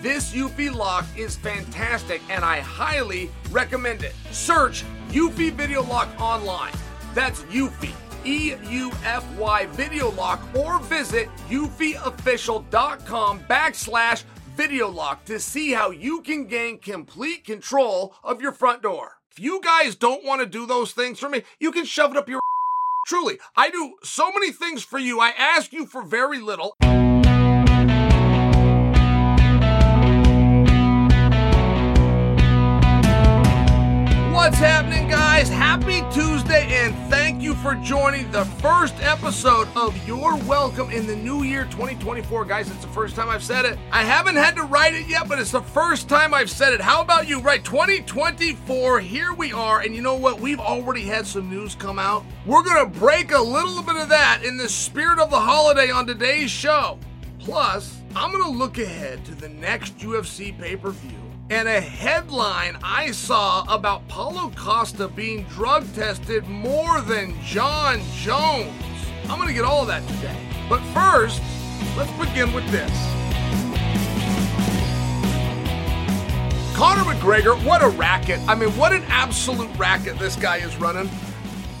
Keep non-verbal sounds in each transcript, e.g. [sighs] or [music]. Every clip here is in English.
This Eufy lock is fantastic and I highly recommend it. Search Eufy Video Lock online. That's Eufy, E U F Y Video Lock, or visit eufyofficial.com backslash video lock to see how you can gain complete control of your front door. If you guys don't want to do those things for me, you can shove it up your [laughs] Truly, I do so many things for you. I ask you for very little. What's happening, guys? Happy Tuesday, and thank you for joining the first episode of Your Welcome in the New Year 2024. Guys, it's the first time I've said it. I haven't had to write it yet, but it's the first time I've said it. How about you? Right, 2024, here we are, and you know what? We've already had some news come out. We're going to break a little bit of that in the spirit of the holiday on today's show. Plus, I'm going to look ahead to the next UFC pay per view and a headline I saw about Paulo Costa being drug tested more than Jon Jones. I'm going to get all that today. But first, let's begin with this. Conor McGregor, what a racket. I mean, what an absolute racket this guy is running. [laughs]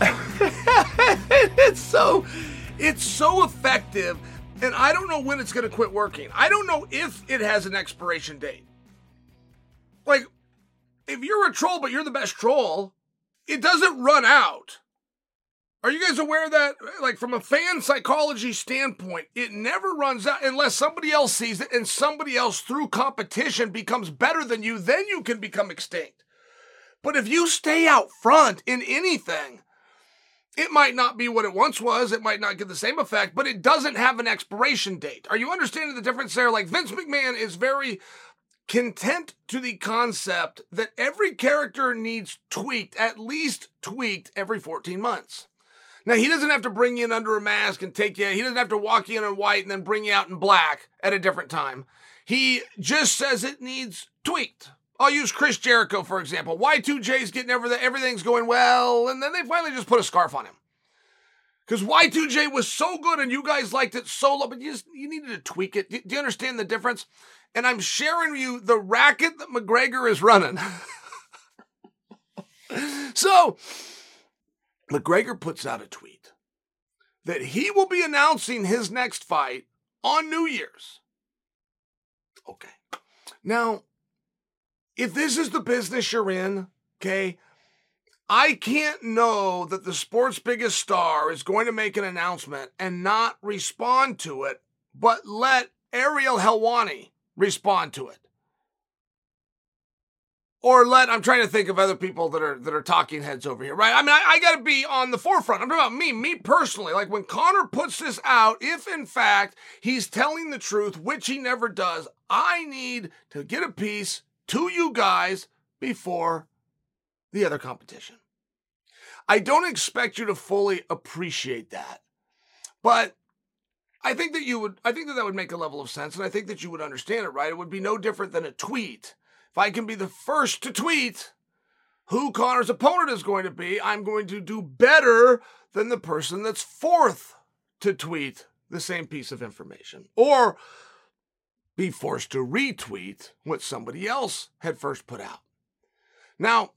it's so it's so effective and I don't know when it's going to quit working. I don't know if it has an expiration date. Like, if you're a troll, but you're the best troll, it doesn't run out. Are you guys aware that, like, from a fan psychology standpoint, it never runs out unless somebody else sees it and somebody else through competition becomes better than you, then you can become extinct. But if you stay out front in anything, it might not be what it once was. It might not get the same effect, but it doesn't have an expiration date. Are you understanding the difference there? Like Vince McMahon is very content to the concept that every character needs tweaked, at least tweaked every 14 months. Now, he doesn't have to bring you in under a mask and take you, he doesn't have to walk you in in white and then bring you out in black at a different time. He just says it needs tweaked. I'll use Chris Jericho, for example. Y2J's getting everything, everything's going well, and then they finally just put a scarf on him. Because Y2J was so good and you guys liked it so low, but you just you needed to tweak it. Do, do you understand the difference? and I'm sharing you the racket that McGregor is running. [laughs] so, McGregor puts out a tweet that he will be announcing his next fight on New Year's. Okay. Now, if this is the business you're in, okay, I can't know that the sport's biggest star is going to make an announcement and not respond to it, but let Ariel Helwani respond to it. Or let I'm trying to think of other people that are that are talking heads over here, right? I mean, I, I got to be on the forefront. I'm talking about me, me personally. Like when Conor puts this out, if in fact he's telling the truth, which he never does, I need to get a piece to you guys before the other competition. I don't expect you to fully appreciate that, but I think that you would, I think that that would make a level of sense, and I think that you would understand it, right? It would be no different than a tweet. If I can be the first to tweet who Conor's opponent is going to be, I'm going to do better than the person that's fourth to tweet the same piece of information. Or be forced to retweet what somebody else had first put out. Now,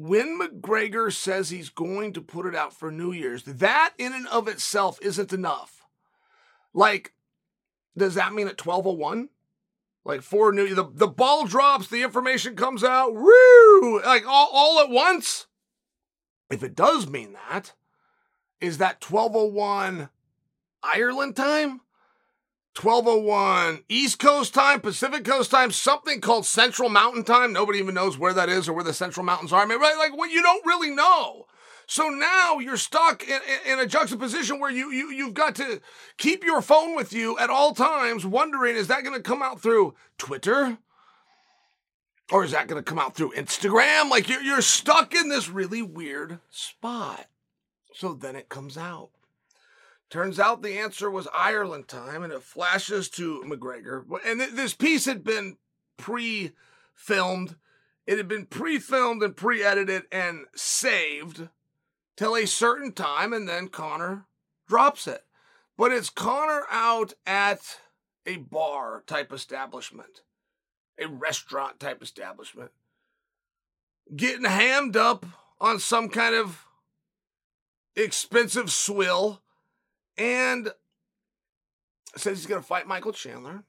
when McGregor says he's going to put it out for New Year's, that in and of itself isn't enough. Like, does that mean at 1201? Like for New the, the ball drops, the information comes out, woo, like all, all at once? If it does mean that, is that 1201 Ireland time? 1201 East Coast time, Pacific Coast time, something called Central Mountain time. Nobody even knows where that is or where the Central Mountains are. I mean, right? Like, what you don't really know. So now you're stuck in, in, a juxtaposition where you, you, you've got to keep your phone with you at all times, wondering, is that going to come out through Twitter? Or is that going to come out through Instagram? Like you're, you're stuck in this really weird spot. So then it comes out. Turns out the answer was Ireland time, and it flashes to McGregor. And this piece had been pre filmed, it had been pre filmed and pre edited and saved till a certain time, and then Conor drops it. But it's Conor out at a bar type establishment, a restaurant type establishment, getting hammed up on some kind of expensive swill and says he's going to fight Michael Chandler.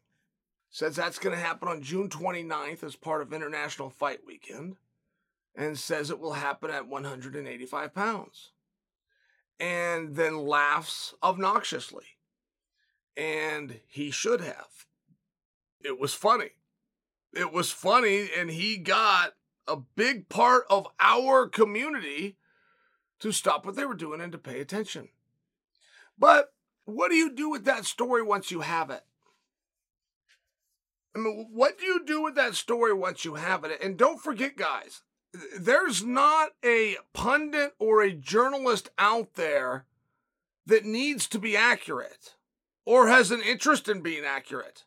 Says that's going to happen on June 29th as part of International Fight Weekend. And says it will happen at 185 pounds. And then laughs obnoxiously. And he should have. It was funny. It was funny, and he got a big part of our community to stop what they were doing and to pay attention. But what do you do with that story once you have it? I mean, what do you do with that story once you have it? And don't forget, guys, there's not a pundit or a journalist out there that needs to be accurate or has an interest in being accurate.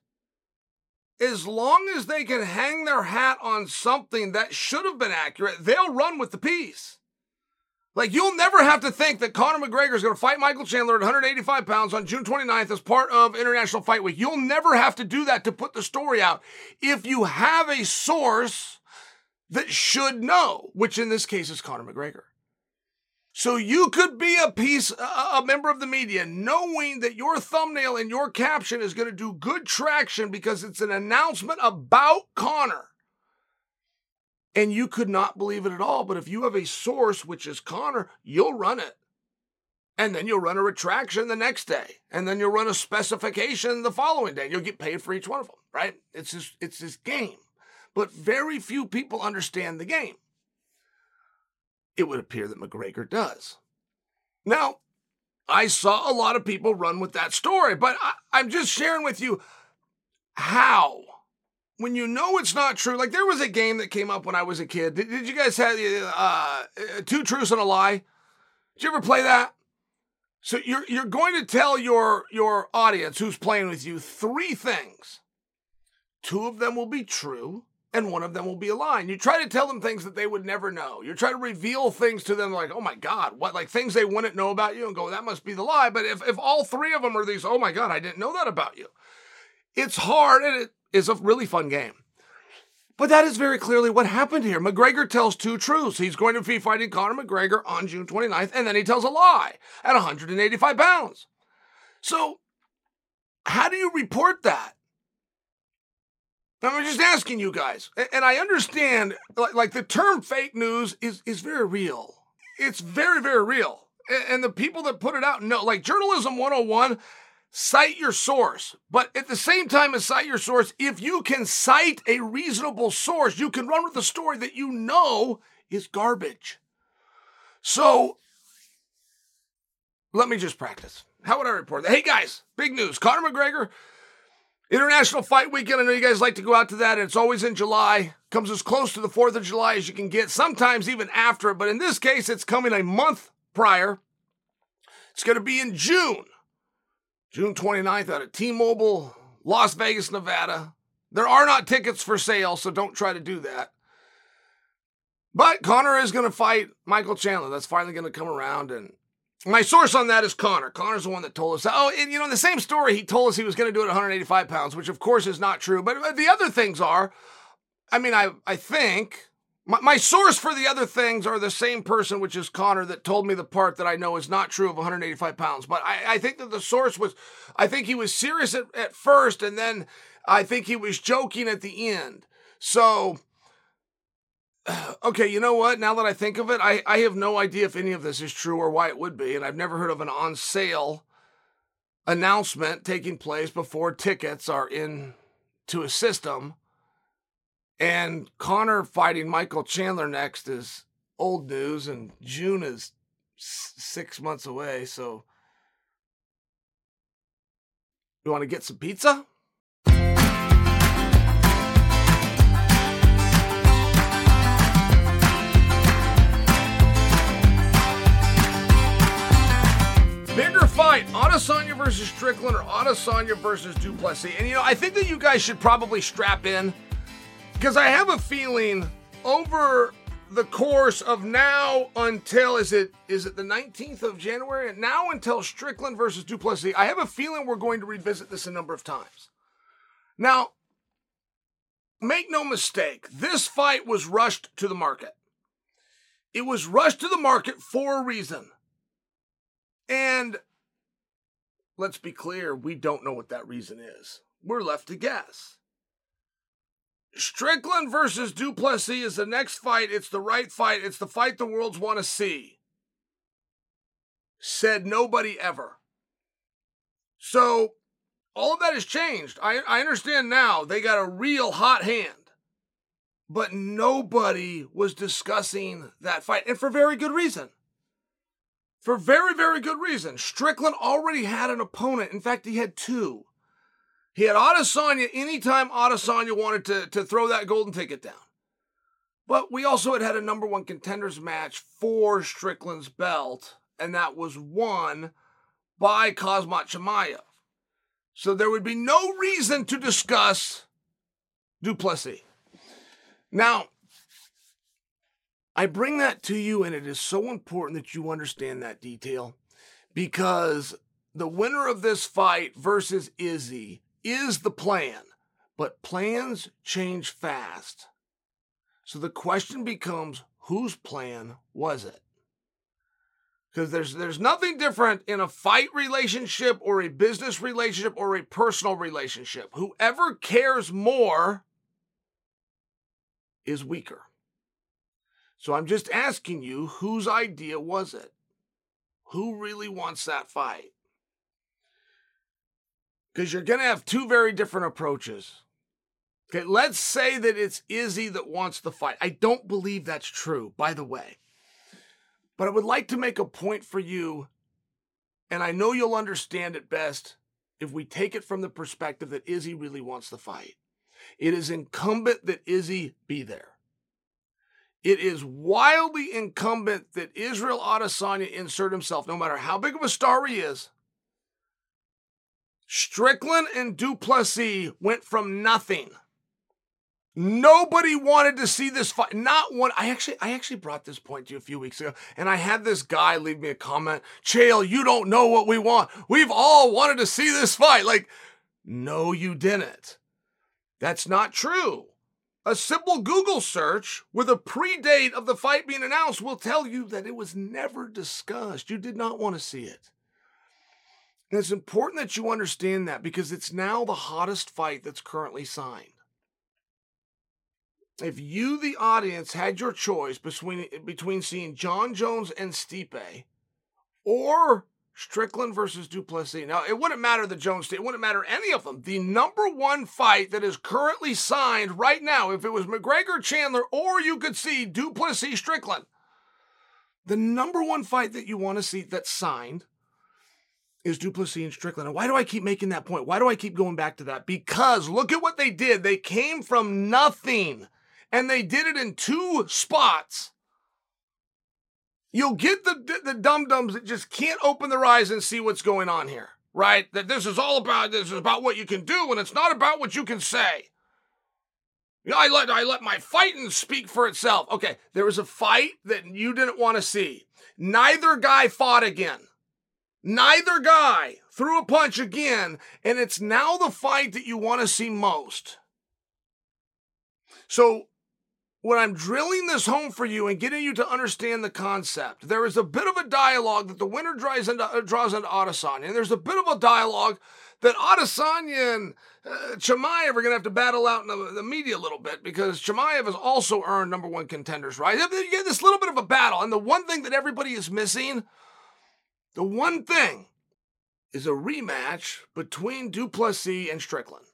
As long as they can hang their hat on something that should have been accurate, they'll run with the piece. Like, you'll never have to think that Conor McGregor is going to fight Michael Chandler at 185 pounds on June 29th as part of International Fight Week. You'll never have to do that to put the story out if you have a source that should know, which in this case is Conor McGregor. So you could be a piece, a member of the media, knowing that your thumbnail and your caption is going to do good traction because it's an announcement about Conor and you could not believe it at all. But if you have a source, which is Conor, you'll run it. And then you'll run a retraction the next day. And then you'll run a specification the following day. You'll get paid for each one of them, right? It's this, it's this game. But very few people understand the game. It would appear that McGregor does. Now, I saw a lot of people run with that story, but I, I'm just sharing with you how when you know it's not true, like there was a game that came up when I was a kid. Did, did you guys have uh, two truths and a lie? Did you ever play that? So you're you're going to tell your your audience who's playing with you three things. Two of them will be true, and one of them will be a lie. And you try to tell them things that they would never know. You try to reveal things to them like, oh my God, what like things they wouldn't know about you and go, that must be the lie. But if, if all three of them are these, oh my God, I didn't know that about you. It's hard and it is a really fun game. But that is very clearly what happened here. McGregor tells two truths. He's going to be fighting Conor McGregor on June 29th, and then he tells a lie at 185 pounds. So, how do you report that? I'm just asking you guys. And I understand, like, the term fake news is, is very real. It's very, very real. And the people that put it out know, like Journalism 101 cite your source. But at the same time as cite your source, if you can cite a reasonable source, you can run with a story that you know is garbage. So let me just practice. How would I report that? Hey guys, big news. Conor McGregor, International Fight Weekend. I know you guys like to go out to that, and it's always in July. Comes as close to the 4th of July as you can get, sometimes even after it. But in this case, it's coming a month prior. It's going to be in June. June 29th out at T Mobile, Las Vegas, Nevada. There are not tickets for sale, so don't try to do that. But Conor is going to fight Michael Chandler. That's finally going to come around. And My source on that is Conor. Conor's the one that told us. Oh, and you know, in the same story, he told us he was going to do it at 185 pounds, which of course is not true. But uh, the other things are, I mean, I I think my, my source for the other things are the same person, which is Conor, that told me the part that I know is not true of 185 pounds. But I, I think that the source was, I think he was serious at, at first, and then I think he was joking at the end. So [sighs] okay, you know what? Now that I think of it, I, I have no idea if any of this is true or why it would be. And I've never heard of an on sale announcement taking place before tickets are in to a system. And Conor fighting Michael Chandler next is old news, and June is six months away. So, you want to get some pizza? Bigger fight, Adesanya versus Strickland or Adesanya versus Du Plessis. And you know, I think that you guys should probably strap in because I have a feeling over the course of now until is it is it the 19th of January? Now until Strickland versus Du Plessis, I have a feeling we're going to revisit this a number of times. Now, make no mistake, this fight was rushed to the market. It was rushed to the market for a reason. And let's be clear, we don't know what that reason is. We're left to guess. Strickland versus Du Plessis is the next fight. It's the right fight. It's the fight the worlds want to see. Said nobody ever. So, all of that has changed. I, I understand now they got a real hot hand, but nobody was discussing that fight, and for very good reason for very, very good reason. Strickland already had an opponent. In fact, he had two. He had Adesanya anytime Adesanya wanted to, to throw that golden ticket down. But we also had had a number one contenders match for Strickland's belt, and that was won by Khamzat Chimaev. So there would be no reason to discuss Du Plessis. Now, I bring that to you, and it is so important that you understand that detail because the winner of this fight versus Izzy is the plan, but plans change fast. So the question becomes whose plan was it? Because there's there's nothing different in a fight relationship or a business relationship or a personal relationship. Whoever cares more is weaker. So I'm just asking you, whose idea was it? Who really wants that fight? Because you're going to have two very different approaches. Okay, let's say that it's Izzy that wants the fight. I don't believe that's true, by the way. But I would like to make a point for you, and I know you'll understand it best if we take it from the perspective that Izzy really wants the fight. It is incumbent that Izzy be there. It is wildly incumbent that Israel Adesanya insert himself, no matter how big of a star he is. Strickland and Du Plessis went from nothing. Nobody wanted to see this fight. Not one. I actually, I actually brought this point to you a few weeks ago, and I had this guy leave me a comment. Chael, you don't know what we want. We've all wanted to see this fight. Like, no, you didn't. That's not true. A simple Google search with a predate of the fight being announced will tell you that it was never discussed. You did not want to see it. And it's important that you understand that because it's now the hottest fight that's currently signed. If you, the audience, had your choice between, between seeing Jon Jones and Stipe or Strickland versus Du Plessis. Now, it wouldn't matter the Jones It wouldn't matter any of them. The number one fight that is currently signed right now, if it was McGregor Chandler or you could see Du Plessis Strickland, the number one fight that you want to see that's signed is Du Plessis and Strickland. And why do I keep making that point? Why do I keep going back to that? Because look at what they did. They came from nothing and they did it in two spots. You'll get the, the dum dums that just can't open their eyes and see what's going on here, right? That this is all about this is about what you can do, and it's not about what you can say. You know, I let I let my fighting speak for itself. Okay, there was a fight that you didn't want to see. Neither guy fought again. Neither guy threw a punch again, and it's now the fight that you want to see most. So, when I'm drilling this home for you and getting you to understand the concept, there is a bit of a dialogue that the winner draws into, uh, draws into Adesanya, and there's a bit of a dialogue that Adesanya and uh, Chimaev are going to have to battle out in the, the, media a little bit because Chimaev has also earned number one contenders, right? You get this little bit of a battle, and the one thing that everybody is missing the one thing is a rematch between Du Plessis and Strickland.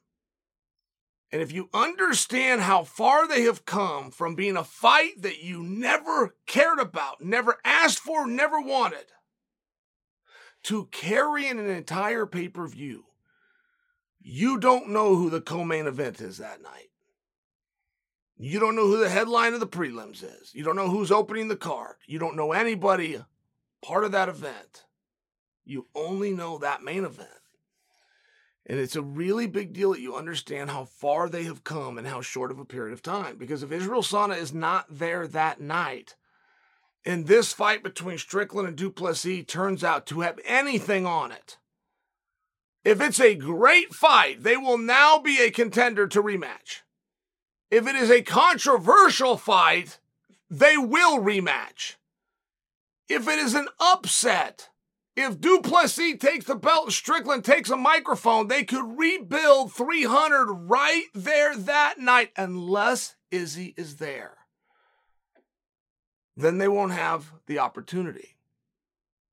And if you understand how far they have come from being a fight that you never cared about, never asked for, never wanted, to carrying an entire pay per view, you don't know who the co main event is that night. You don't know who the headline of the prelims is. You don't know who's opening the card. You don't know anybody part of that event. You only know that main event. And it's a really big deal that you understand how far they have come in how short of a period of time. Because if Israel Adesanya is not there that night, and this fight between Strickland and Du Plessis turns out to have anything on it, if it's a great fight, they will now be a contender to rematch. If it is a controversial fight, they will rematch. If it is an upset, if Du Plessis takes the belt and Strickland takes a microphone, they could rebuild 300 right there that night, unless Izzy is there. Then they won't have the opportunity.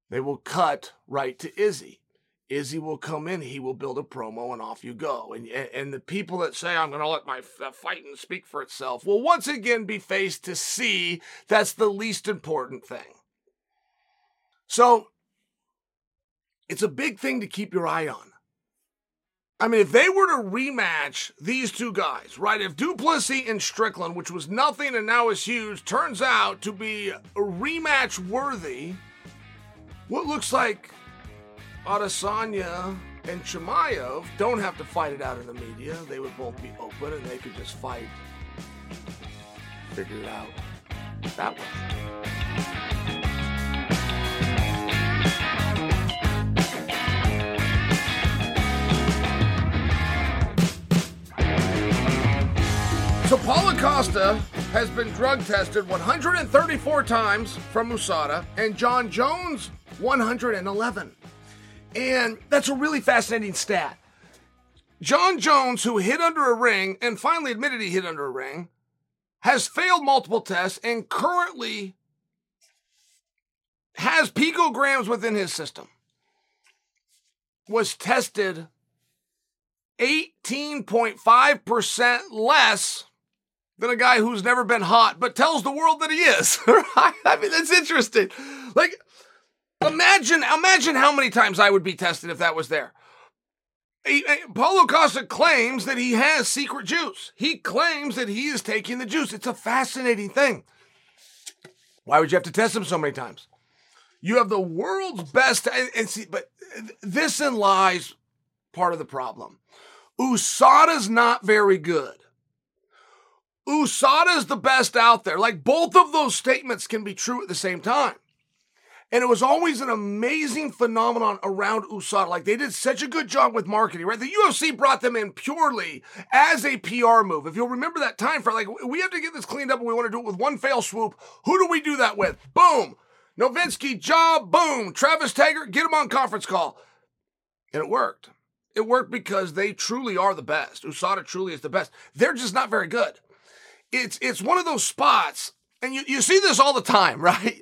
They will cut right to Izzy. Izzy will come in, he will build a promo, and off you go. And, and the people that say, I'm going to let my fighting speak for itself, will once again be faced to see that's the least important thing. So it's a big thing to keep your eye on. I mean, if they were to rematch these two guys, right? If Du Plessis and Strickland, which was nothing and now is huge, turns out to be a rematch worthy, what looks like Adesanya and Chimaev don't have to fight it out in the media. They would both be open and they could just fight, figure it out that way. So Paulo Costa has been drug tested 134 times from USADA and Jon Jones 111. And that's a really fascinating stat. Jon Jones, who hid under a ring and finally admitted he hid under a ring, has failed multiple tests and currently has picograms within his system. Was tested 18.5% less than a guy who's never been hot but tells the world that he is. [laughs] I mean, that's interesting. Like, imagine, imagine how many times I would be tested if that was there. He, Paulo Costa claims that he has secret juice. He claims that he is taking the juice. It's a fascinating thing. Why would you have to test him so many times? You have the world's best, and, and see, but this in lies part of the problem. USADA's not very good. USADA is the best out there. Like both of those statements can be true at the same time. And it was always an amazing phenomenon around USADA. Like they did such a good job with marketing, right? The UFC brought them in purely as a PR move. If you'll remember that time for like, we have to get this cleaned up and we want to do it with one fail swoop. Who do we do that with? Boom. Novitzky, job, boom. Travis Tygart, get him on conference call. And it worked. It worked because they truly are the best. USADA truly is the best. They're just not very good it's it's one of those spots and you, you see this all the time, [laughs] right?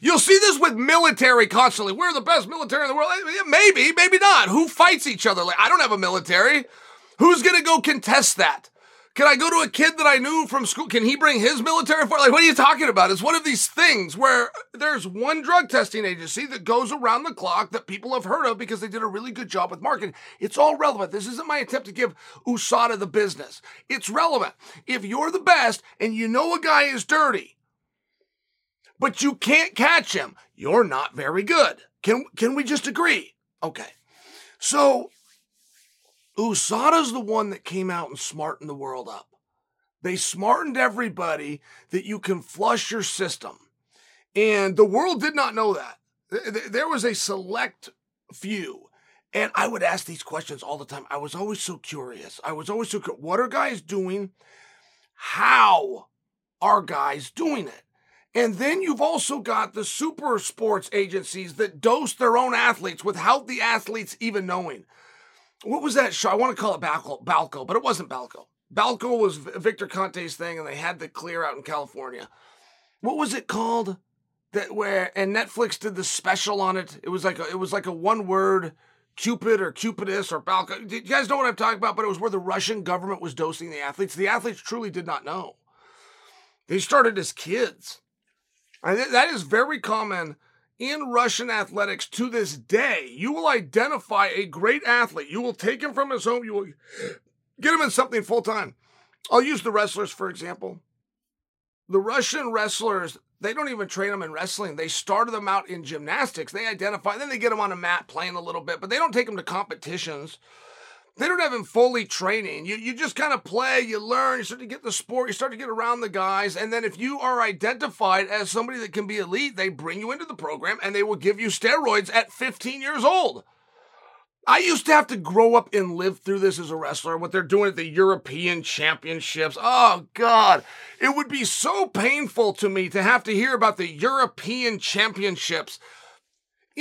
You'll see this with military constantly. We're the best military in the world. Eh, maybe, maybe not. Who fights each other? Like, I don't have a military. Who's going to go contest that? Can I go to a kid that I knew from school? Can he bring his military for? Like, what are you talking about? It's one of these things where there's one drug testing agency that goes around the clock that people have heard of because they did a really good job with marketing. It's all relevant. This isn't my attempt to give USADA the business. It's relevant. If you're the best and you know a guy is dirty, but you can't catch him, you're not very good. Can, can we just agree? Okay. So USADA's the one that came out and smartened the world up. They smartened everybody that you can flush your system. And the world did not know that. There was a select few. And I would ask these questions all the time. I was always so curious. I was always so curious. What are guys doing? How are guys doing it? And then you've also got the super sports agencies that dose their own athletes without the athletes even knowing. What was that show? I want to call it Balco, Balco but it wasn't Balco. Balco was Victor Conte's thing, and they had the clear out in California. What was it called? That where and Netflix did the special on it. It was like a, it was like a one word Cupid or Cupidus or Balco. Do you guys know what I'm talking about? But it was where the Russian government was dosing the athletes. The athletes truly did not know. They started as kids. And that is very common in Russian athletics to this day. You will identify a great athlete. You will take him from his home. You will get him in something full time. I'll use the wrestlers, for example. The Russian wrestlers, they don't even train them in wrestling. They started them out in gymnastics. They identify, then they get them on a mat playing a little bit, but they don't take them to competitions. They don't have him fully training. You, you just kind of play, you learn, you start to get the sport, you start to get around the guys. And then if you are identified as somebody that can be elite, they bring you into the program and they will give you steroids at 15 years old. I used to have to grow up and live through this as a wrestler, what they're doing at the European Championships. Oh, God. It would be so painful to me to have to hear about the European Championships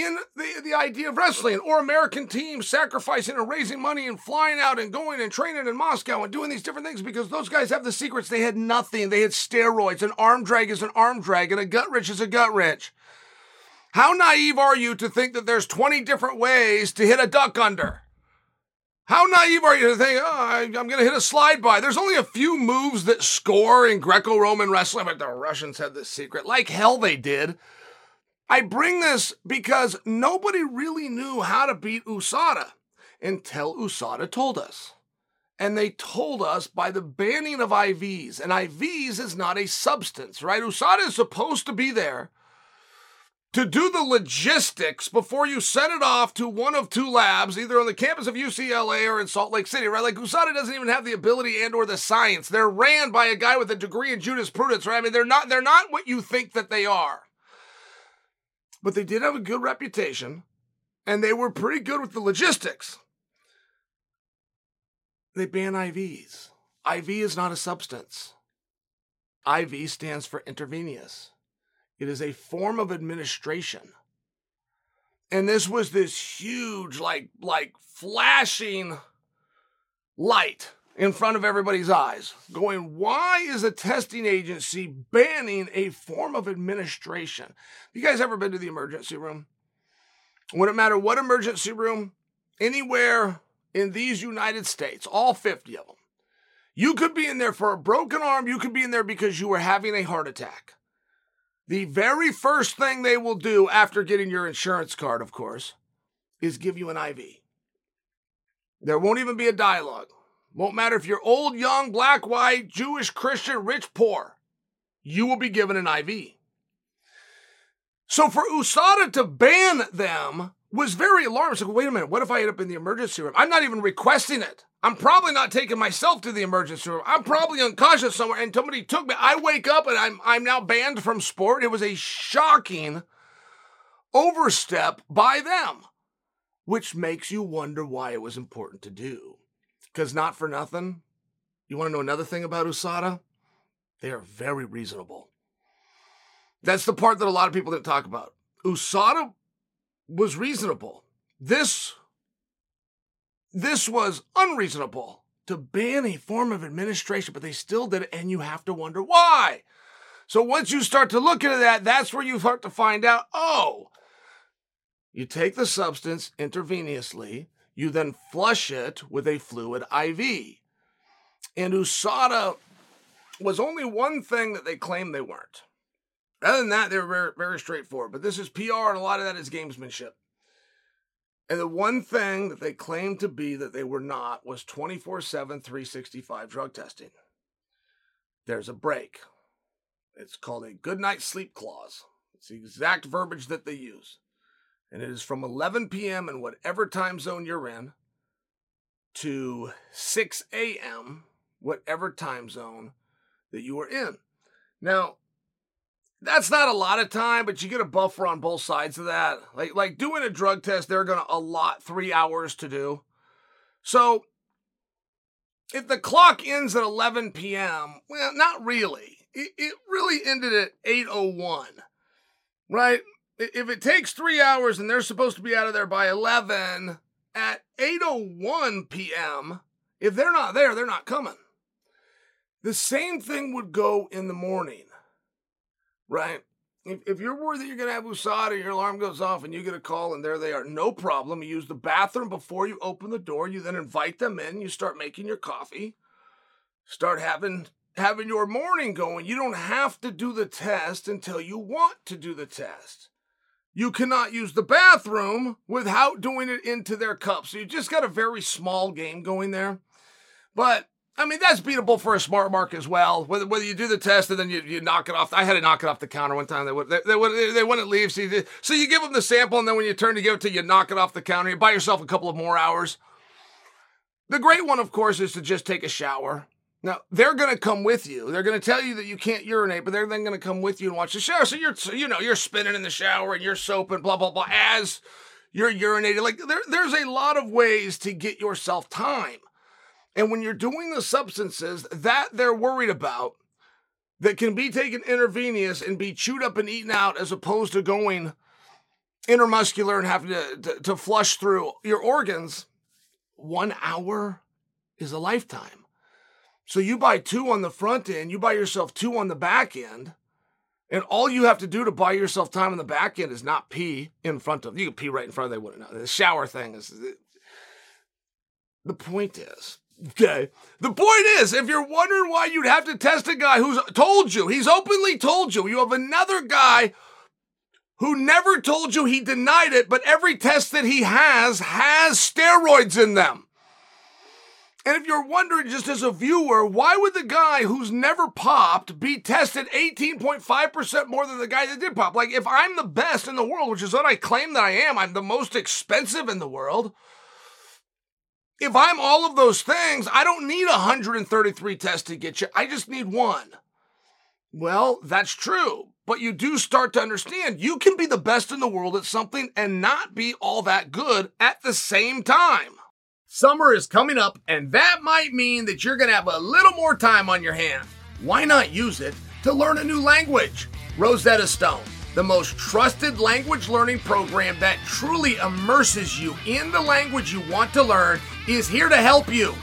in the, the idea of wrestling or American teams sacrificing and raising money and flying out and going and training in Moscow and doing these different things because those guys have the secrets. They had nothing. They had steroids. An arm drag is an arm drag and a gut wrench is a gut wrench. How naive are you to think that there's 20 different ways to hit a duck under? How naive are you to think, oh, I, am going to hit a slide by? There's only a few moves that score in Greco Roman wrestling, but the Russians had this secret. Like hell they did. I bring this because nobody really knew how to beat USADA until USADA told us. And they told us by the banning of IVs. And IVs is not a substance, right? USADA is supposed to be there to do the logistics before you send it off to one of two labs, either on the campus of UCLA or in Salt Lake City, right? Like USADA doesn't even have the ability and or the science. They're ran by a guy with a degree in jurisprudence, right? I mean, they're not they're not what you think that they are. But they did have a good reputation, and they were pretty good with the logistics. They ban IVs. IV is not a substance. IV stands for intravenous. It is a form of administration. And this was this huge, like, like flashing light in front of everybody's eyes, going, why is a testing agency banning a form of administration? You guys ever been to the emergency room? Wouldn't matter what emergency room, anywhere in these United States, all 50 of them, you could be in there for a broken arm, you could be in there because you were having a heart attack. The very first thing they will do after getting your insurance card, of course, is give you an IV. There won't even be a dialogue. Won't matter if you're old, young, black, white, Jewish, Christian, rich, poor. You will be given an IV. So for USADA to ban them was very alarming. So wait a minute, what if I end up in the emergency room? I'm not even requesting it. I'm probably not taking myself to the emergency room. I'm probably unconscious somewhere, and somebody took me. I wake up and I'm I'm now banned from sport. It was a shocking overstep by them, which makes you wonder why it was important to do. Because not for nothing, you want to know another thing about USADA? They are very reasonable. That's the part that a lot of people didn't talk about. USADA was reasonable. This this was unreasonable to ban a form of administration, but they still did it, and you have to wonder why. So once you start to look into that, that's where you start to find out oh, you take the substance intravenously, you then flush it with a fluid IV. And USADA was only one thing that they claimed they weren't. Other than that, they were very, very straightforward. But this is PR, and a lot of that is gamesmanship. And the one thing that they claimed to be that they were not was 24 7, 365 drug testing. There's a break. It's called a good night sleep clause. It's the exact verbiage that they use. And it is from 11 p.m. in whatever time zone you're in to 6 a.m., whatever time zone that you are in. Now, That's not a lot of time, but you get a buffer on both sides of that. Like like doing a drug test, they're gonna allot three hours to do. So if the clock ends at 11 p.m., well, not really. It, it really ended at 8:01, right? If it takes three hours and they're supposed to be out of there by 11 at 8:01 p.m., if they're not there, they're not coming. The same thing would go in the morning, right? If, if you're worried that you're going to have USADA, your alarm goes off and you get a call and there they are, no problem. You use the bathroom before you open the door. You then invite them in. You start making your coffee. Start having having your morning going. You don't have to do the test until you want to do the test. You cannot use the bathroom without doing it into their cup. So you just got a very small game going there. But I mean, that's beatable for a smart mark as well. Whether, whether you do the test and then you, you knock it off. I had to knock it off the counter one time. They would they, they, would, they wouldn't leave. So you, so you give them the sample, and then when you turn to give it to you, knock it off the counter. You buy yourself a couple of more hours. The great one, of course, is to just take a shower. Now they're going to come with you. They're going to tell you that you can't urinate, but they're then going to come with you and watch the shower. So you're, you know, you're spinning in the shower and you're soaping, blah blah blah, as you're urinating. Like there, there's a lot of ways to get yourself time. And when you're doing the substances that they're worried about, that can be taken intravenous and be chewed up and eaten out, as opposed to going intermuscular and having to, to, to flush through your organs, one hour is a lifetime. So you buy two on the front end, you buy yourself two on the back end, and all you have to do to buy yourself time on the back end is not pee in front of you. Can pee right in front of. They wouldn't know. The shower thing is. The point is, Okay. The point is, if you're wondering why you'd have to test a guy who's told you, he's openly told you, you have another guy who never told you he denied it, but every test that he has has steroids in them. And if you're wondering, just as a viewer, why would the guy who's never popped be tested 18.5% more than the guy that did pop? Like, if I'm the best in the world, which is what I claim that I am, I'm the most expensive in the world if I'm all of those things, I don't need 133 tests to get you. I just need one. Well, that's true. But you do start to understand you can be the best in the world at something and not be all that good at the same time. Summer is coming up, and that might mean that you're going to have a little more time on your hands. Why not use it to learn a new language? Rosetta Stone the most trusted language learning program that truly immerses you in the language you want to learn, is here to help you.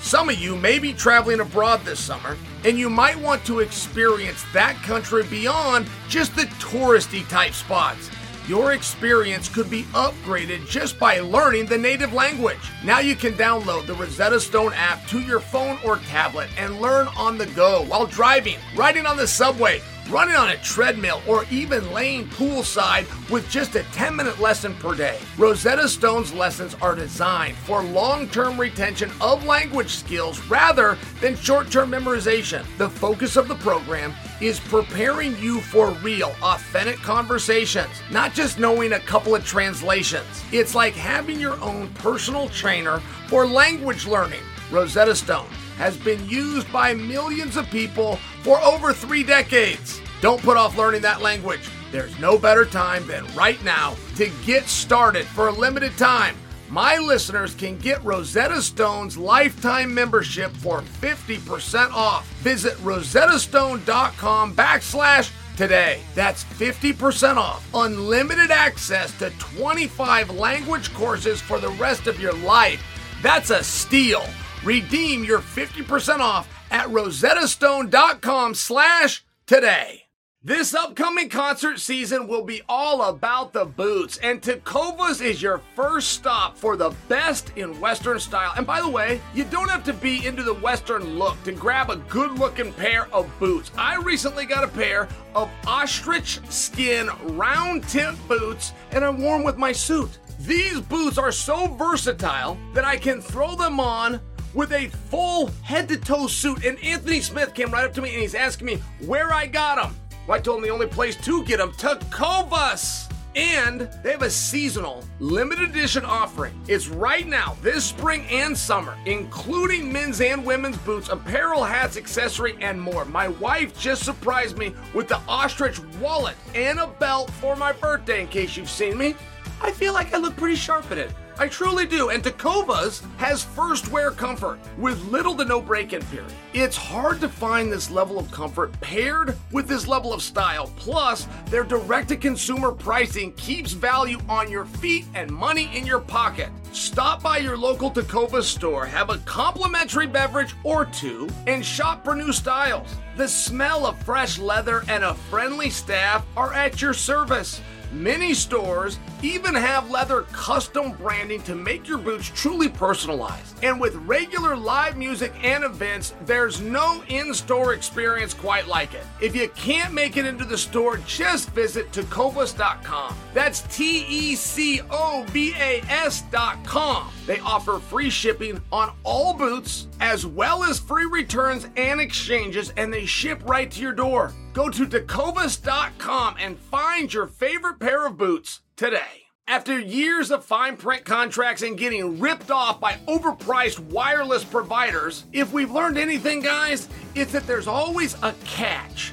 Some of you may be traveling abroad this summer, and you might want to experience that country beyond just the touristy type spots. Your experience could be upgraded just by learning the native language. Now you can download the Rosetta Stone app to your phone or tablet and learn on the go while driving, riding on the subway, running on a treadmill, or even laying poolside with just a 10 minute lesson per day. Rosetta Stone's lessons are designed for long term retention of language skills rather than short term memorization. The focus of the program is preparing you for real, authentic conversations, not just knowing a couple of translations. It's like having your own personal trainer for language learning. Rosetta Stone has been used by millions of people for over three decades. Don't put off learning that language. There's no better time than right now to get started for a limited time. My listeners can get Rosetta Stone's lifetime membership for 50% off. Visit rosettastone.com backslash today. That's 50% off. Unlimited access to 25 language courses for the rest of your life. That's a steal. Redeem your 50% off at rosettastone.com slash today. This upcoming concert season will be all about the boots, and Tecovas is your first stop for the best in Western style. And by the way, you don't have to be into the Western look to grab a good looking pair of boots. I recently got a pair of ostrich skin round tip boots, and I wore them with my suit. These boots are so versatile that I can throw them on with a full head to toe suit. And Anthony Smith came right up to me and he's asking me where I got them. Well, I told him the only place to get them, Tecovas. And they have a seasonal limited edition offering. It's right now, this spring and summer, including men's and women's boots, apparel, hats, accessory, and more. My wife just surprised me with the ostrich wallet and a belt for my birthday, in case you've seen me. I feel like I look pretty sharp in it. I truly do. And Tecovas has first wear comfort with little to no break in period. It's hard to find this level of comfort paired with this level of style. Plus, their direct to consumer pricing keeps value on your feet and money in your pocket. Stop by your local Tecovas store, have a complimentary beverage or two, and shop for new styles. The smell of fresh leather and a friendly staff are at your service. Many stores even have leather custom branding to make your boots truly personalized. And with regular live music and events, there's no in store experience quite like it. If you can't make it into the store, just visit tecovas.com. That's T E C O V A S.com. They offer free shipping on all boots, as well as free returns and exchanges, and they ship right to your door. Go to tecovas.com and find your favorite pair of boots today. After years of fine print contracts and getting ripped off by overpriced wireless providers, if we've learned anything, guys, it's that there's always a catch.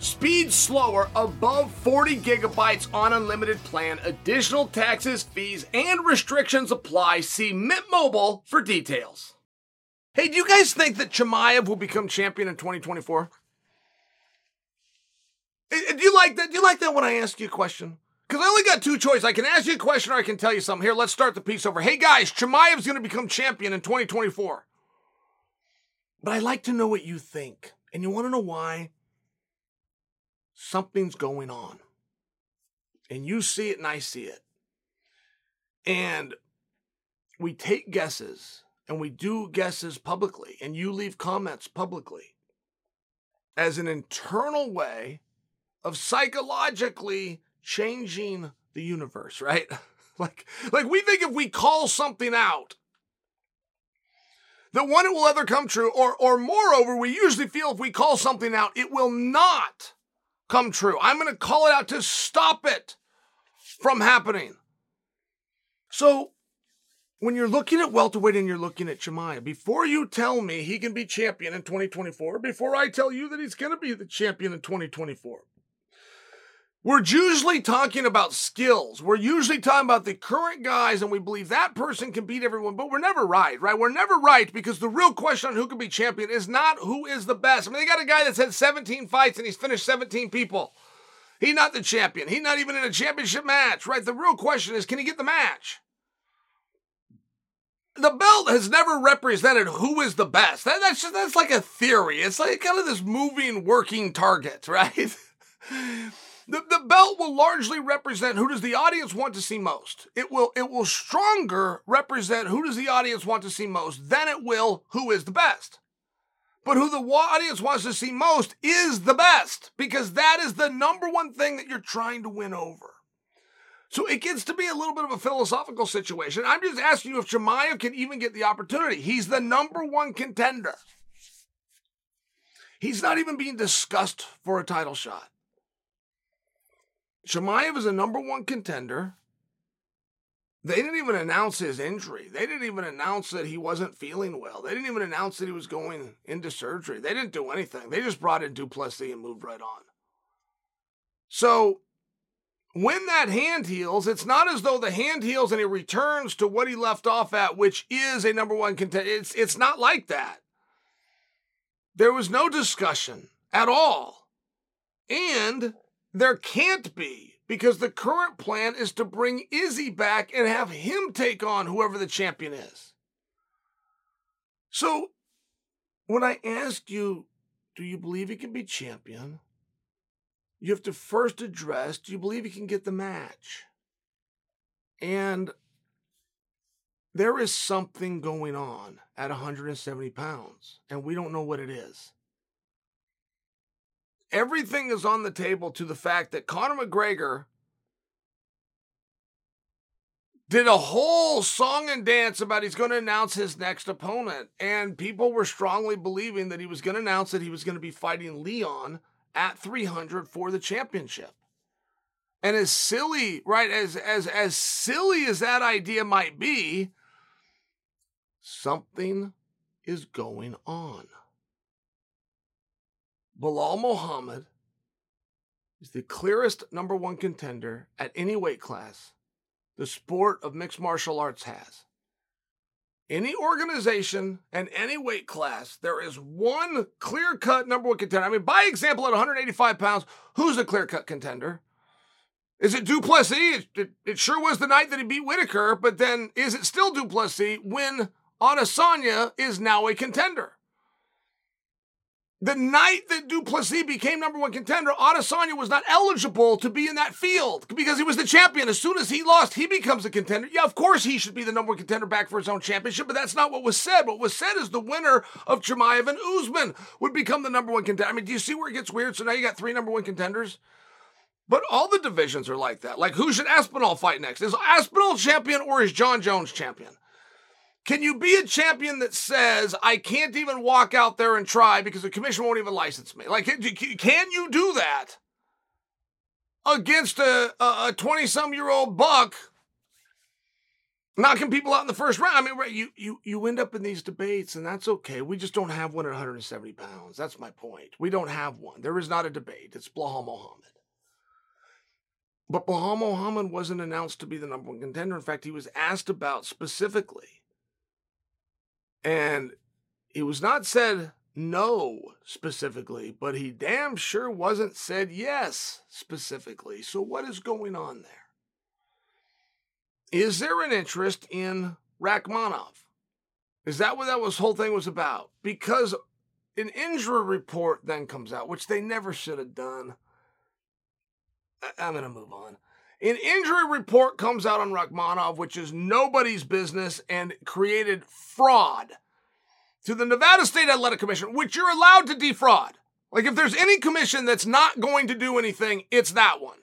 Speed slower above 40 gigabytes on unlimited plan. Additional taxes, fees, and restrictions apply. See Mint Mobile for details. Hey, do you guys think that Chimaev will become champion in 2024? Eh, Do you like that? Do you like that when I ask you a question? Because I only got two choices. I can ask you a question or I can tell you something. Here, let's start the piece over. Hey guys, Chimaev's going to become champion in 2024. But I like to know what you think. And you want to know why? Something's going on. And you see it and I see it. And we take guesses and we do guesses publicly and you leave comments publicly as an internal way of psychologically changing the universe, right? [laughs] like like we think if we call something out that one it will ever come true or or moreover we usually feel if we call something out it will not come true. I'm going to call it out to stop it from happening. So, when you're looking at welterweight and you're looking at Chimaev, before you tell me he can be champion in 2024, before I tell you that he's going to be the champion in 2024, we're usually talking about skills. We're usually talking about the current guys, and we believe that person can beat everyone, but we're never right, right? We're never right because the real question on who can be champion is not who is the best. I mean, they got a guy that's had 17 fights and he's finished 17 people. He's not the champion. He's not even in a championship match, right? The real question is can he get the match? The belt has never represented who is the best. That, that's just, that's like a theory. It's like kind of this moving, working target, [laughs] right? The, the belt will largely represent who does the audience want to see most. It will it will stronger represent who does the audience want to see most than it will who is the best. But who the audience wants to see most is the best because that is the number one thing that you're trying to win over. So it gets to be a little bit of a philosophical situation. I'm just asking you if Chimaev can even get the opportunity. He's the number one contender. He's not even being discussed for a title shot. Chimaev is a number one contender. They didn't even announce his injury. They didn't even announce that he wasn't feeling well. They didn't even announce that he was going into surgery. They didn't do anything. They just brought in Du Plessis and moved right on. So when that hand heals, it's not as though the hand heals and he returns to what he left off at, which is a number one contender. It's, it's not like that. There was no discussion at all. And there can't be because the current plan is to bring Izzy back and have him take on whoever the champion is. So, when I asked you, do you believe he can be champion? You have to first address, do you believe he can get the match? And there is something going on at 170 pounds, and we don't know what it is everything is on the table to the fact that Conor McGregor did a whole song and dance about he's going to announce his next opponent. And people were strongly believing that he was going to announce that he was going to be fighting Leon at 300 for the championship. And as silly, right, as as as silly as that idea might be, something is going on. Belal Muhammad is the clearest number one contender at any weight class the sport of mixed martial arts has. Any organization and any weight class, there is one clear cut number one contender. I mean, by example, at 185 pounds, who's a clear cut contender? Is it Du Plessis? It, it, it, sure was the night that he beat Whittaker, but then is it still Du Plessis when Adesanya is now a contender? The night that Du Plessis became number one contender, Adesanya was not eligible to be in that field because he was the champion. As soon as he lost, he becomes a contender. Yeah, of course he should be the number one contender back for his own championship, but that's not what was said. What was said is the winner of Chimaev and Usman would become the number one contender. I mean, do you see where it gets weird? So now you got three number one contenders. But all the divisions are like that. Like, who should Aspinall fight next? Is Aspinall champion or is Jon Jones champion? Can you be a champion that says, I can't even walk out there and try because the commission won't even license me? Like, can you do that against a 20 some year old buck knocking people out in the first round? I mean, right, you, you, you end up in these debates, and that's okay. We just don't have one at 170 pounds. That's my point. We don't have one. There is not a debate. It's Belal Muhammad. But Belal Muhammad wasn't announced to be the number one contender. In fact, he was asked about specifically and he was not said no specifically, but he damn sure wasn't said yes specifically. So, what is going on there? Is there an interest in Rakhmonov? Is that what that was whole thing was about? Because an injury report then comes out, which they never should have done. I'm going to move on. An injury report comes out on Rakhmonov, which is nobody's business and created fraud to the Nevada State Athletic Commission, which you're allowed to defraud. Like if there's any commission that's not going to do anything, it's that one.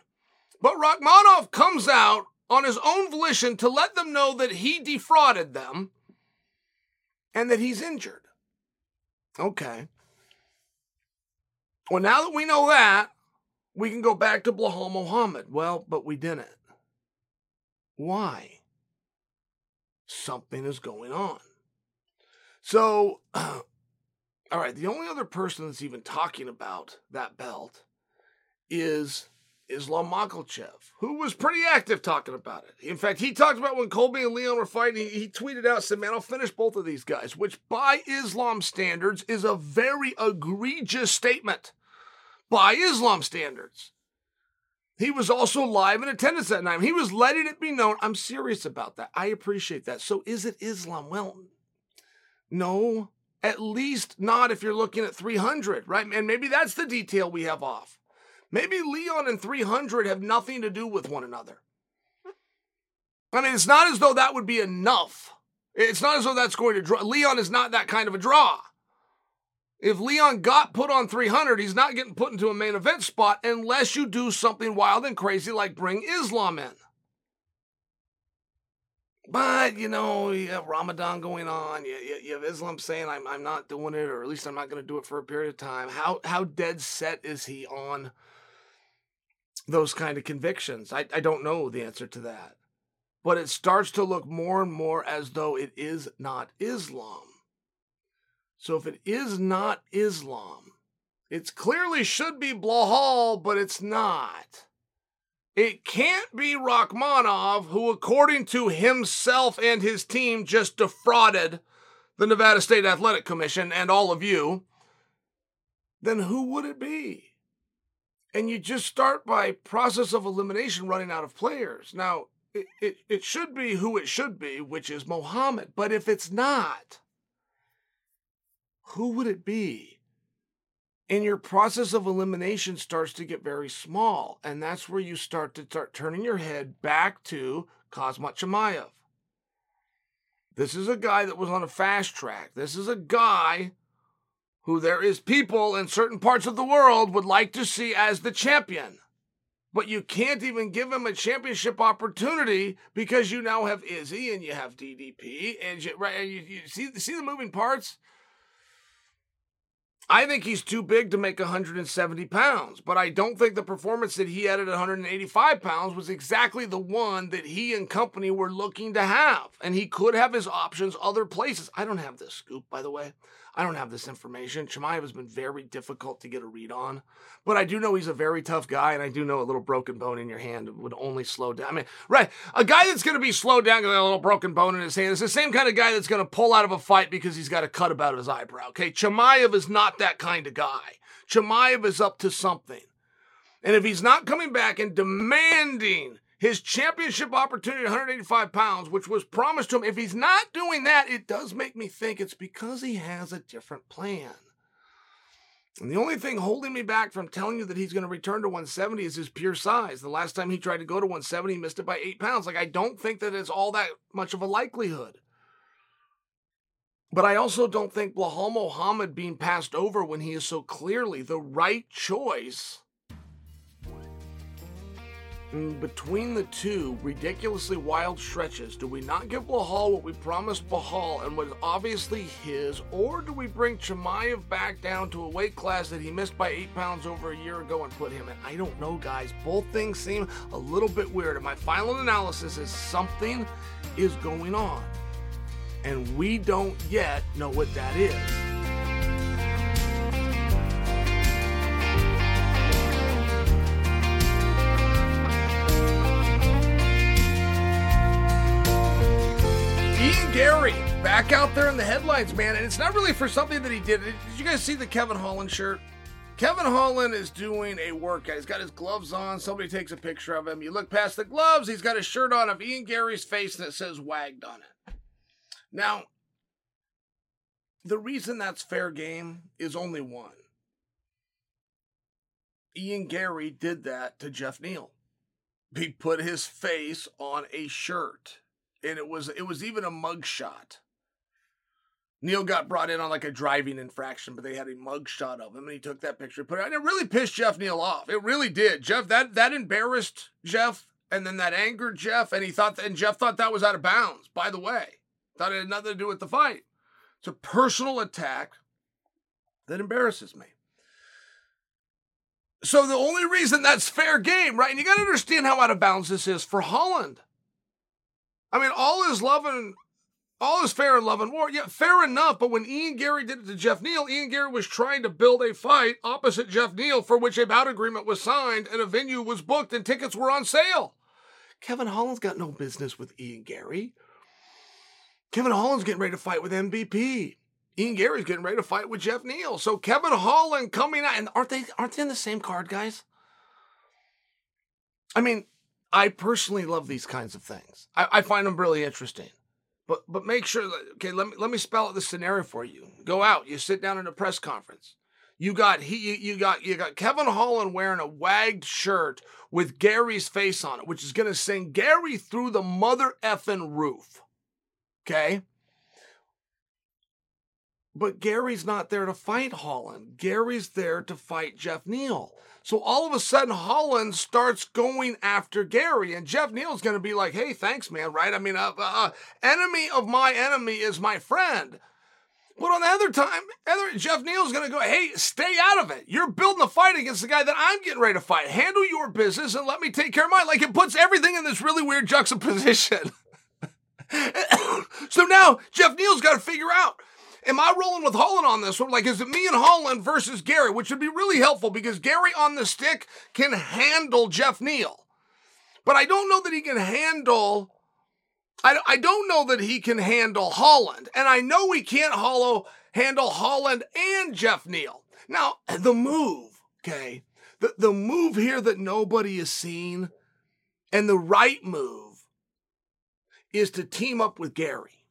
But Rakhmonov comes out on his own volition to let them know that he defrauded them and that he's injured. Okay. Well, now that we know that, we can go back to Belal Muhammad. Well, but we didn't. Why? Something is going on. So, [clears throat] all right, the only other person that's even talking about that belt is Islam Makhachev, who was pretty active talking about it. In fact, he talked about when Colby and Leon were fighting, he, he tweeted out, said, Man, I'll finish both of these guys, which by Islam standards is a very egregious statement by Islam standards. He was also live in attendance that night. He was letting it be known. I'm serious about that. I appreciate that. So is it Islam? Well, no, at least not if you're looking at 300, right? And maybe that's the detail we have off. Maybe Leon and 300 have nothing to do with one another. I mean, it's not as though that would be enough. It's not as though that's going to draw. Leon is not that kind of a draw. If Leon got put on 300, he's not getting put into a main event spot unless you do something wild and crazy like bring Islam in. But, you know, you have Ramadan going on. You, you, you have Islam saying, I'm, I'm not doing it, or at least I'm not going to do it for a period of time. How, how dead set is he on those kind of convictions? I, I don't know the answer to that. But it starts to look more and more as though it is not Islam. So if it is not Islam, it clearly should be Belal, but it's not. It can't be Rakhmonov, who, according to himself and his team, just defrauded the Nevada State Athletic Commission and all of you. Then who would it be? And you just start by process of elimination running out of players. Now, it, it, it should be who it should be, which is Muhammad. But if it's not, who would it be? and your process of elimination starts to get very small. And that's where you start to start turning your head back to Khamzat Chimaev. This is a guy that was on a fast track. This is a guy who there is people in certain parts of the world would like to see as the champion. But you can't even give him a championship opportunity because you now have Izzy and you have DDP and you, right, you, you see see the moving parts. I think he's too big to make 170 pounds, but I don't think the performance that he had at 185 pounds was exactly the one that he and company were looking to have. And he could have his options other places. I don't have this scoop, by the way. I don't have this information. Chimaev has been very difficult to get a read on, but I do know he's a very tough guy, and I do know a little broken bone in your hand would only slow down. I mean, right, a guy that's going to be slowed down with a little broken bone in his hand is the same kind of guy that's going to pull out of a fight because he's got a cut about his eyebrow. Okay, Chimaev is not that kind of guy. Chimaev is up to something. And if he's not coming back and demanding his championship opportunity at 185 pounds, which was promised to him. If he's not doing that, it does make me think it's because he has a different plan. And the only thing holding me back from telling you that he's going to return to 170 is his pure size. The last time he tried to go to 170, he missed it by eight pounds. Like, I don't think that it's all that much of a likelihood. But I also don't think Belal Muhammad being passed over when he is so clearly the right choice Mm, between the two ridiculously wild stretches, do we not give Belal what we promised Belal and what is obviously his, or do we bring Chimaev back down to a weight class that he missed by eight pounds over a year ago and put him in? I don't know, guys. Both things seem a little bit weird, and my final analysis is something is going on, and we don't yet know what that is. Back out there in the headlines, man. And it's not really for something that he did. Did you guys see the Kevin Holland shirt? Kevin Holland is doing a workout. He's got his gloves on. Somebody takes a picture of him. You look past the gloves, he's got a shirt on of Ian Garry's face that says wagged on it. Now, the reason that's fair game is only one. Ian Garry did that to Geoff Neal. He put his face on a shirt and it was it was even a mugshot. Neal got brought in on like a driving infraction, but they had a mugshot of him, and he took that picture, put it, and it really pissed Geoff Neal off. It really did. Geoff that that embarrassed Geoff, and then that angered Geoff, and he thought, and Geoff thought that was out of bounds. By the way, thought it had nothing to do with the fight. It's a personal attack that embarrasses me. So the only reason that's fair game, right? And you got to understand how out of bounds this is for Holland. I mean, all his love and all is fair in love and war. Yeah, fair enough. But when Ian Garry did it to Geoff Neal, Ian Garry was trying to build a fight opposite Geoff Neal for which a bout agreement was signed and a venue was booked and tickets were on sale. Kevin Holland's got no business with Ian Garry. Kevin Holland's getting ready to fight with MVP. Ian Garry's getting ready to fight with Geoff Neal. So Kevin Holland coming out, and aren't they aren't they in the same card, guys? I mean, I personally love these kinds of things. I, I find them really interesting. But but make sure okay, let me let me spell out the scenario for you. Go out, you sit down in a press conference. You got he you, you got you got Kevin Holland wearing a wagged shirt with Garry's face on it, which is gonna send Garry through the mother effing roof. Okay? But Garry's not there to fight Holland. Garry's there to fight Geoff Neal. So all of a sudden, Holland starts going after Garry, and Geoff Neal's going to be like, "Hey, thanks, man." Right? I mean, uh, uh, enemy of my enemy is my friend. But on the other time, other, Geoff Neal's going to go, "Hey, stay out of it. You're building a fight against the guy that I'm getting ready to fight. Handle your business and let me take care of mine." Like it puts everything in this really weird juxtaposition. [laughs] so now Geoff Neal's got to figure out Am I rolling with Holland on this one? Like, is it me and Holland versus Garry, which would be really helpful because Garry on the stick can handle Geoff Neal. But I don't know that he can handle. I, I don't know that he can handle Holland. And I know he can't hollow, handle Holland and Geoff Neal. Now, the move, okay? The, the move here that nobody has seen and the right move is to team up with Garry.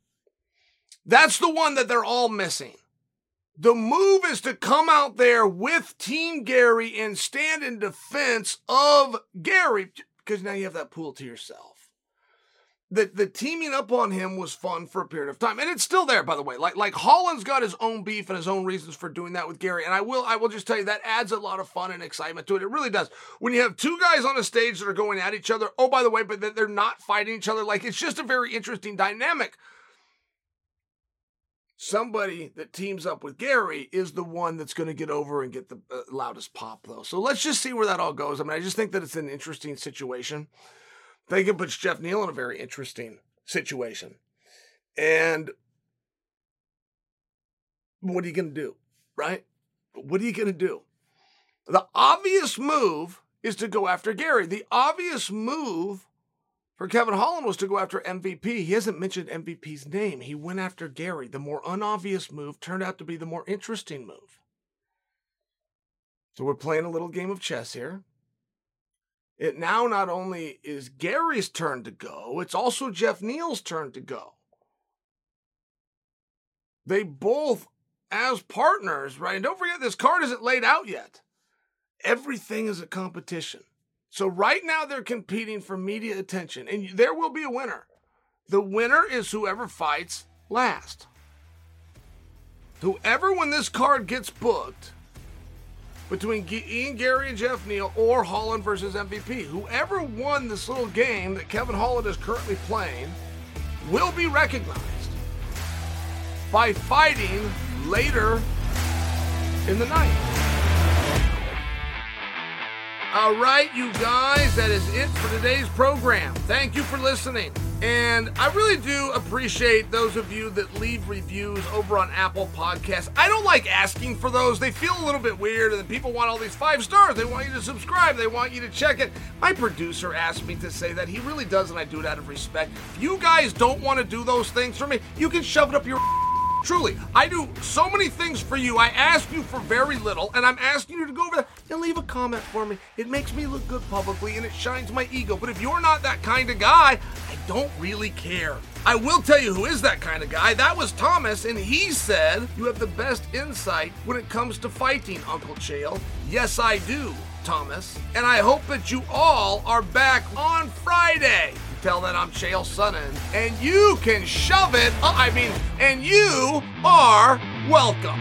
That's the one that they're all missing. The move is to come out there with Team Garry and stand in defense of Garry because now you have that pool to yourself. The, the teaming up on him was fun for a period of time, and it's still there, by the way. Like like Holland's got his own beef and his own reasons for doing that with Garry, and I will I will just tell you that adds a lot of fun and excitement to it. It really does. When you have two guys on a stage that are going at each other, oh by the way, but they're not fighting each other, like it's just a very interesting dynamic somebody that teams up with Garry is the one that's going to get over and get the uh, loudest pop, though. So let's just see where that all goes. I mean, I just think that it's an interesting situation. I think it puts Geoff Neal in a very interesting situation. And what are you going to do? Right? What are you going to do? The obvious move is to go after Garry. The obvious move for Kevin Holland was to go after MVP. He hasn't mentioned MVP's name. He went after Garry. The more unobvious move turned out to be the more interesting move. So we're playing a little game of chess here. It now not only is Garry's turn to go, it's also Geoff Neal's turn to go. They both, as partners, right? And don't forget, this card isn't laid out yet. Everything is a competition. So right now they're competing for media attention, and there will be a winner. The winner is whoever fights last. Whoever, when this card gets booked, between Ian Garry and Geoff Neal or Holland versus MVP, whoever won this little game that Kevin Holland is currently playing will be recognized by fighting later in the night. All right, you guys, that is it for today's program. Thank you for listening. And I really do appreciate those of you that leave reviews over on Apple Podcasts. I don't like asking for those. They feel a little bit weird, and people want all these five stars. They want you to subscribe. They want you to check it. My producer asked me to say that. He really does, and I do it out of respect. If you guys don't want to do those things for me, you can shove it up your Truly, I do so many things for you. I ask you for very little, and I'm asking you to go over there and leave a comment for me. It makes me look good publicly and it shines my ego. But if you're not that kind of guy, I don't really care. I will tell you who is that kind of guy. That was Thomas, and he said, You have the best insight when it comes to fighting, Uncle Chael. Yes, I do, Thomas. And I hope that you all are back on Friday tell that I'm Chael Sonnen, and you can shove it. Uh, I mean, and you are welcome.